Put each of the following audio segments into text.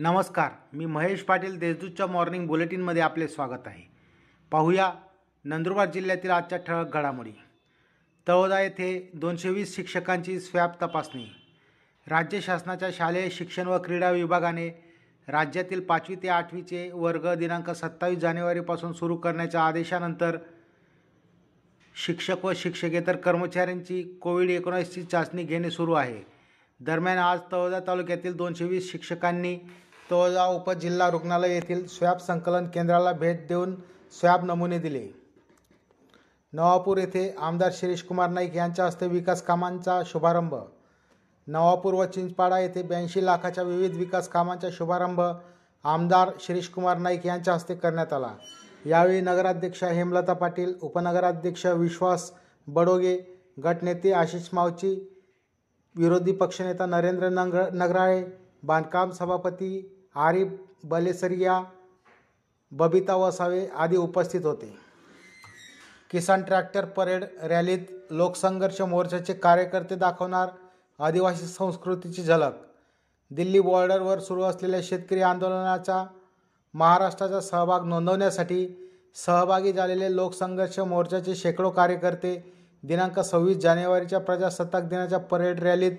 नमस्कार मी महेश पाटील देशदूतच्या मॉर्निंग बुलेटिनमध्ये आपले स्वागत आहे. पाहूया नंदुरबार जिल्ह्यातील आजच्या ठळक घडामोडी. तळोदा येथे दोनशे वीस शिक्षकांची स्वॅब तपासणी. राज्य शासनाच्या शालेय शिक्षण व क्रीडा विभागाने राज्यातील पाचवी ते आठवीचे वर्ग दिनांक सत्तावीस जानेवारीपासून सुरू करण्याच्या आदेशानंतर शिक्षक व शिक्षकेतर कर्मचाऱ्यांची कोविड एकोणीसची चाचणी घेणे सुरू आहे. दरम्यान आज तळोदा तालुक्यातील दोनशे वीस शिक्षकांनी तळोदा उपजिल्हा रुग्णालय येथील स्वॅब संकलन केंद्राला भेट देऊन स्वॅब नमुने दिले. नवापूर येथे आमदार शिरीषकुमार नाईक यांच्या हस्ते विकास कामांचा शुभारंभ. नवापूर व चिंचपाडा येथे ब्याऐंशी लाखाच्या विविध विकास कामांचा शुभारंभ आमदार शिरीषकुमार नाईक यांच्या हस्ते करण्यात आला. यावेळी नगराध्यक्ष हेमलता पाटील उपनगराध्यक्ष विश्वास बडोगे गटनेते आशिष मावची विरोधी पक्षनेता नरेंद्र नंग नगराळे बांधकाम सभापती आरिफ बलेसरिया बबिता वसावे आदी उपस्थित होते. किसान ट्रॅक्टर परेड रॅलीत लोकसंघर्ष मोर्चाचे कार्यकर्ते दाखवणार आदिवासी संस्कृतीची झलक. दिल्ली बॉर्डरवर सुरू असलेल्या शेतकरी आंदोलनाचा महाराष्ट्राचा सहभाग नोंदवण्यासाठी सहभागी झालेले लोकसंघर्ष मोर्चाचे शेकडो कार्यकर्ते दिनांक सव्वीस जानेवारीच्या प्रजासत्ताक दिनाच्या परेड रॅलीत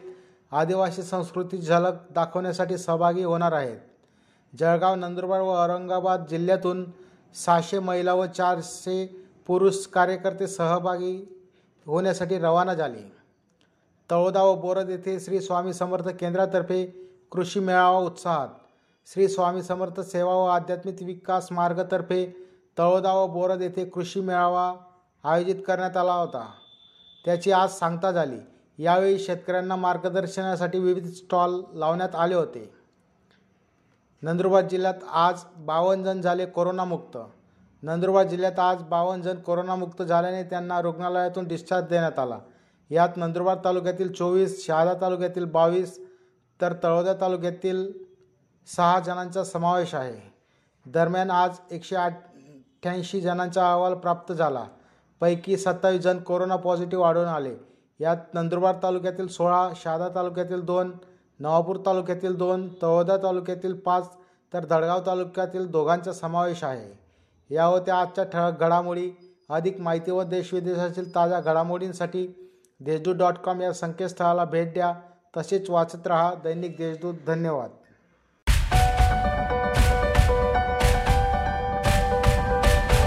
आदिवासी संस्कृती झलक दाखवण्यासाठी सहभागी होणार आहेत. जळगाव नंदुरबार व औरंगाबाद जिल्ह्यातून सहाशे महिला व चारशे पुरुष कार्यकर्ते सहभागी होण्यासाठी रवाना झाले. तळोदा व बोरद येथे श्री स्वामी समर्थ केंद्रातर्फे कृषी मेळावा उत्साहात. श्री स्वामी समर्थ सेवा व आध्यात्मिक विकास मार्गतर्फे तळोदा व बोरद येथे कृषी मेळावा आयोजित करण्यात आला होता. त्याची आज सांगता झाली. यावेळी शेतकऱ्यांना मार्गदर्शनासाठी विविध स्टॉल लावण्यात आले होते. नंदुरबार जिल्ह्यात आज बावन्न जण झाले कोरोनामुक्त. नंदुरबार जिल्ह्यात आज बावन्न जण कोरोनामुक्त झाल्याने त्यांना रुग्णालयातून डिस्चार्ज देण्यात आला. यात नंदुरबार तालुक्यातील चोवीस शहादा तालुक्यातील बावीस तर तळोदा तालुक्यातील सहा जणांचा समावेश आहे. दरम्यान आज एकशे अठ्ठ्याऐंशी जणांचा अहवाल प्राप्त झाला. पैकी सत्तावीस जण कोरोना पॉझिटिव्ह आढळून आले. यात नंदुरबार तालुक्यातील सोळा शहादा तालुक्यातील दोन नवापूर तालुक्यातील दोन तळोदा तालुक्यातील पाच तर दडगाव तालुक्यातील दोघांचा समावेश आहे. या होत्या आजच्या ठळक घडामोडी. अधिक माहिती व देशविदेशातील ताज्या घडामोडींसाठी देशदूत डॉट कॉम या संकेतस्थळाला भेट द्या. तसेच वाचत रहा दैनिक देशदूत. धन्यवाद.